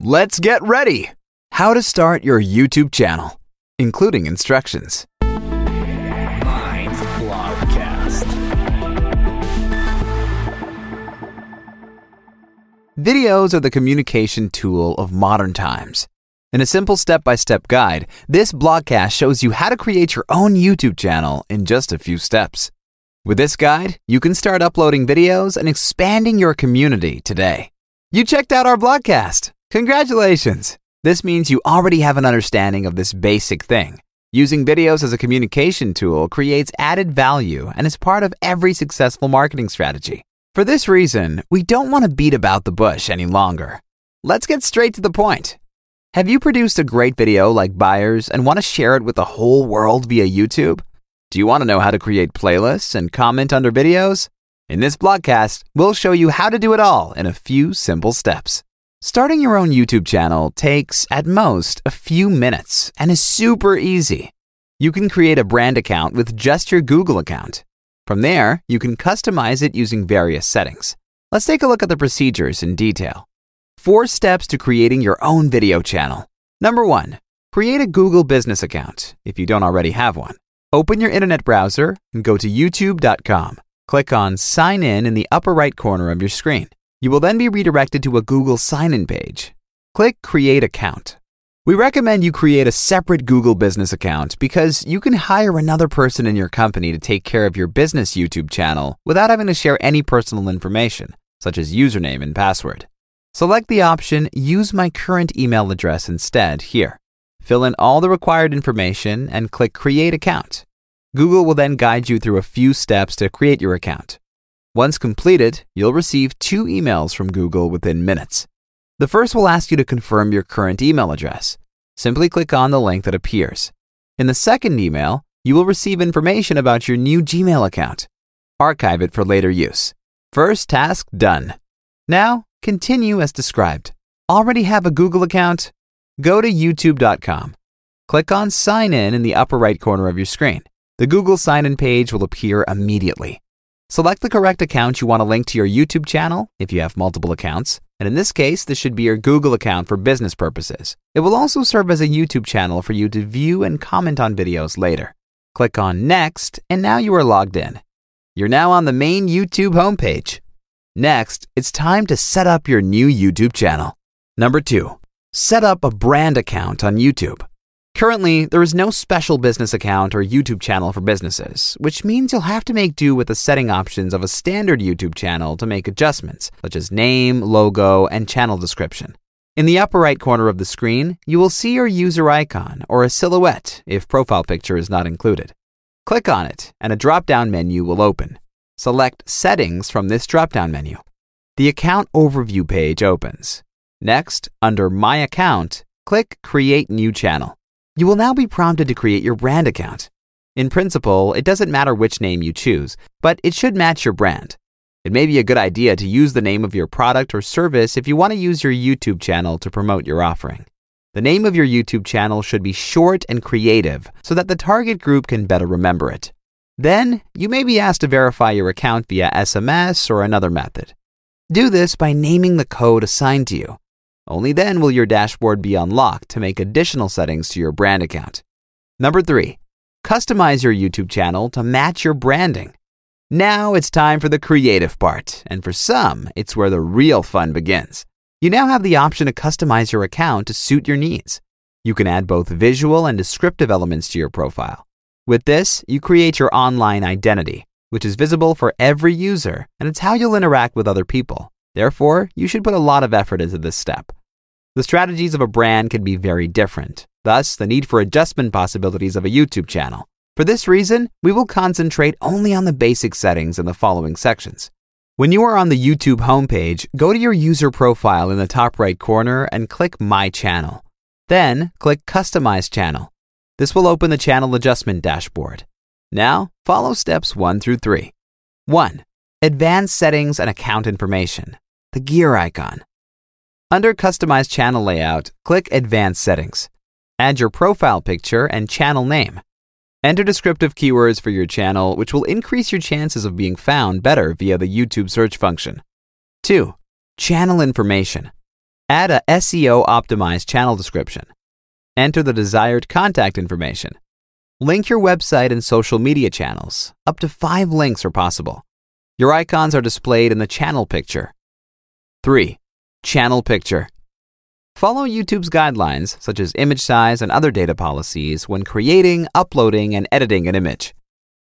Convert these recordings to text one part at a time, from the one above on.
Let's get ready! How to start your YouTube channel, including instructions. Videos are the communication tool of modern times. In a simple step by step guide, this blogcast shows you how to create your own YouTube channel in just a few steps. With this guide, you can start uploading videos and expanding your community today. You checked out our blogcast. Congratulations! This means you already have an understanding of this basic thing. Using videos as a communication tool creates added value and is part of every successful marketing strategy. For this reason, we don't want to beat about the bush any longer. Let's get straight to the point. Have you produced a great video like Buyers and want to share it with the whole world via YouTube? Do you want to know how to create playlists and comment under videos? In this blogcast, we'll show you how to do it all in a few simple steps. Starting your own YouTube channel takes, at most, a few minutes and is super easy. You can create a brand account with just your Google account. From there, you can customize it using various settings. Let's take a look at the procedures in detail. Four steps to creating your own video channel. Number one, create a Google business account if you don't already have one. Open your internet browser and go to youtube.com. Click on Sign In in the upper right corner of your screen. You will then be redirected to a Google sign in page. Click Create Account. We recommend you create a separate Google business account because you can hire another person in your company to take care of your business YouTube channel without having to share any personal information, such as username and password. Select the option Use my current email address instead here. Fill in all the required information and click Create Account. Google will then guide you through a few steps to create your account. Once completed, you'll receive two emails from Google within minutes. The first will ask you to confirm your current email address. Simply click on the link that appears. In the second email, you will receive information about your new Gmail account. Archive it for later use. First task done. Now, continue as described. Already have a Google account? Go to youtube.com. Click on Sign In in the upper right corner of your screen. The Google sign in page will appear immediately. Select the correct account you want to link to your YouTube channel if you have multiple accounts, and in this case, this should be your Google account for business purposes. It will also serve as a YouTube channel for you to view and comment on videos later. Click on Next, and now you are logged in. You're now on the main YouTube homepage. Next, it's time to set up your new YouTube channel. Number two, set up a brand account on YouTube. Currently, there is no special business account or YouTube channel for businesses, which means you'll have to make do with the setting options of a standard YouTube channel to make adjustments, such as name, logo, and channel description. In the upper right corner of the screen, you will see your user icon or a silhouette if profile picture is not included. Click on it, and a drop down menu will open. Select Settings from this drop down menu. The Account Overview page opens. Next, under My Account, click Create New Channel. You will now be prompted to create your brand account. In principle, it doesn't matter which name you choose, but it should match your brand. It may be a good idea to use the name of your product or service if you want to use your YouTube channel to promote your offering. The name of your YouTube channel should be short and creative so that the target group can better remember it. Then, you may be asked to verify your account via SMS or another method. Do this by naming the code assigned to you. Only then will your dashboard be unlocked to make additional settings to your brand account. Number three, customize your YouTube channel to match your branding. Now it's time for the creative part, and for some, it's where the real fun begins. You now have the option to customize your account to suit your needs. You can add both visual and descriptive elements to your profile. With this, you create your online identity, which is visible for every user, and it's how you'll interact with other people. Therefore, you should put a lot of effort into this step. The strategies of a brand can be very different, thus, the need for adjustment possibilities of a YouTube channel. For this reason, we will concentrate only on the basic settings in the following sections. When you are on the YouTube homepage, go to your user profile in the top right corner and click My Channel. Then, click Customize Channel. This will open the channel adjustment dashboard. Now, follow steps 1 through 3. 1. Advanced Settings and Account Information the gear icon. Under Customize Channel Layout, click Advanced Settings. Add your profile picture and channel name. Enter descriptive keywords for your channel, which will increase your chances of being found better via the YouTube search function. 2. Channel Information. Add a SEO optimized channel description. Enter the desired contact information. Link your website and social media channels. Up to five links are possible. Your icons are displayed in the channel picture. 3. Channel picture. Follow YouTube's guidelines, such as image size and other data policies, when creating, uploading, and editing an image.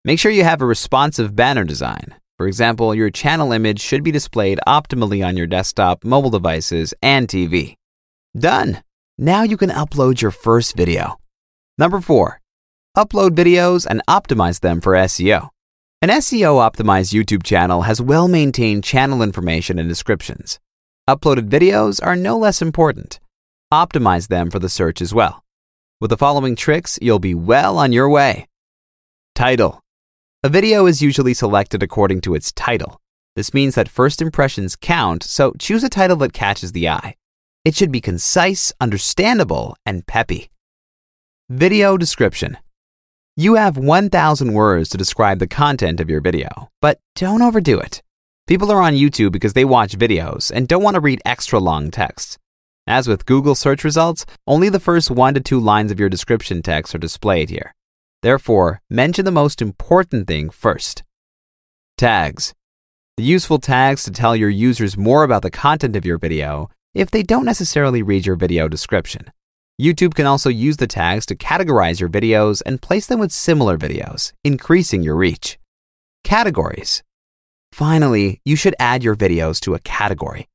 Make sure you have a responsive banner design. For example, your channel image should be displayed optimally on your desktop, mobile devices, and TV. Done! Now you can upload your first video. Number 4. Upload videos and optimize them for SEO. An SEO optimized YouTube channel has well maintained channel information and descriptions. Uploaded videos are no less important. Optimize them for the search as well. With the following tricks, you'll be well on your way. Title A video is usually selected according to its title. This means that first impressions count, so choose a title that catches the eye. It should be concise, understandable, and peppy. Video description You have 1,000 words to describe the content of your video, but don't overdo it. People are on YouTube because they watch videos and don't want to read extra long text. As with Google search results, only the first one to two lines of your description text are displayed here. Therefore, mention the most important thing first. Tags. The useful tags to tell your users more about the content of your video if they don't necessarily read your video description. YouTube can also use the tags to categorize your videos and place them with similar videos, increasing your reach. Categories. Finally, you should add your videos to a category.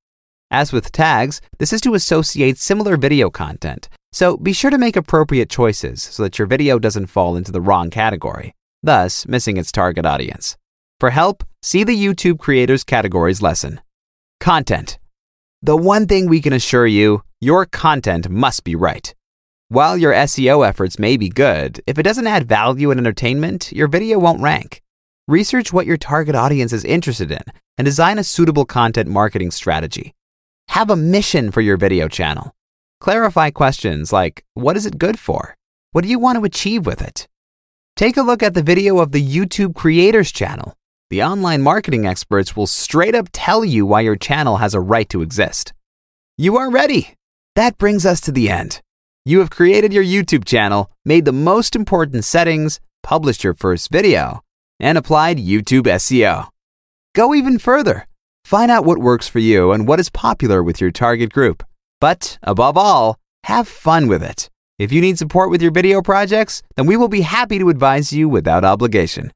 As with tags, this is to associate similar video content, so be sure to make appropriate choices so that your video doesn't fall into the wrong category, thus missing its target audience. For help, see the YouTube Creators Categories lesson. Content. The one thing we can assure you your content must be right. While your SEO efforts may be good, if it doesn't add value and entertainment, your video won't rank. Research what your target audience is interested in and design a suitable content marketing strategy. Have a mission for your video channel. Clarify questions like What is it good for? What do you want to achieve with it? Take a look at the video of the YouTube Creators channel. The online marketing experts will straight up tell you why your channel has a right to exist. You are ready! That brings us to the end. You have created your YouTube channel, made the most important settings, published your first video, and applied YouTube SEO. Go even further. Find out what works for you and what is popular with your target group. But above all, have fun with it. If you need support with your video projects, then we will be happy to advise you without obligation.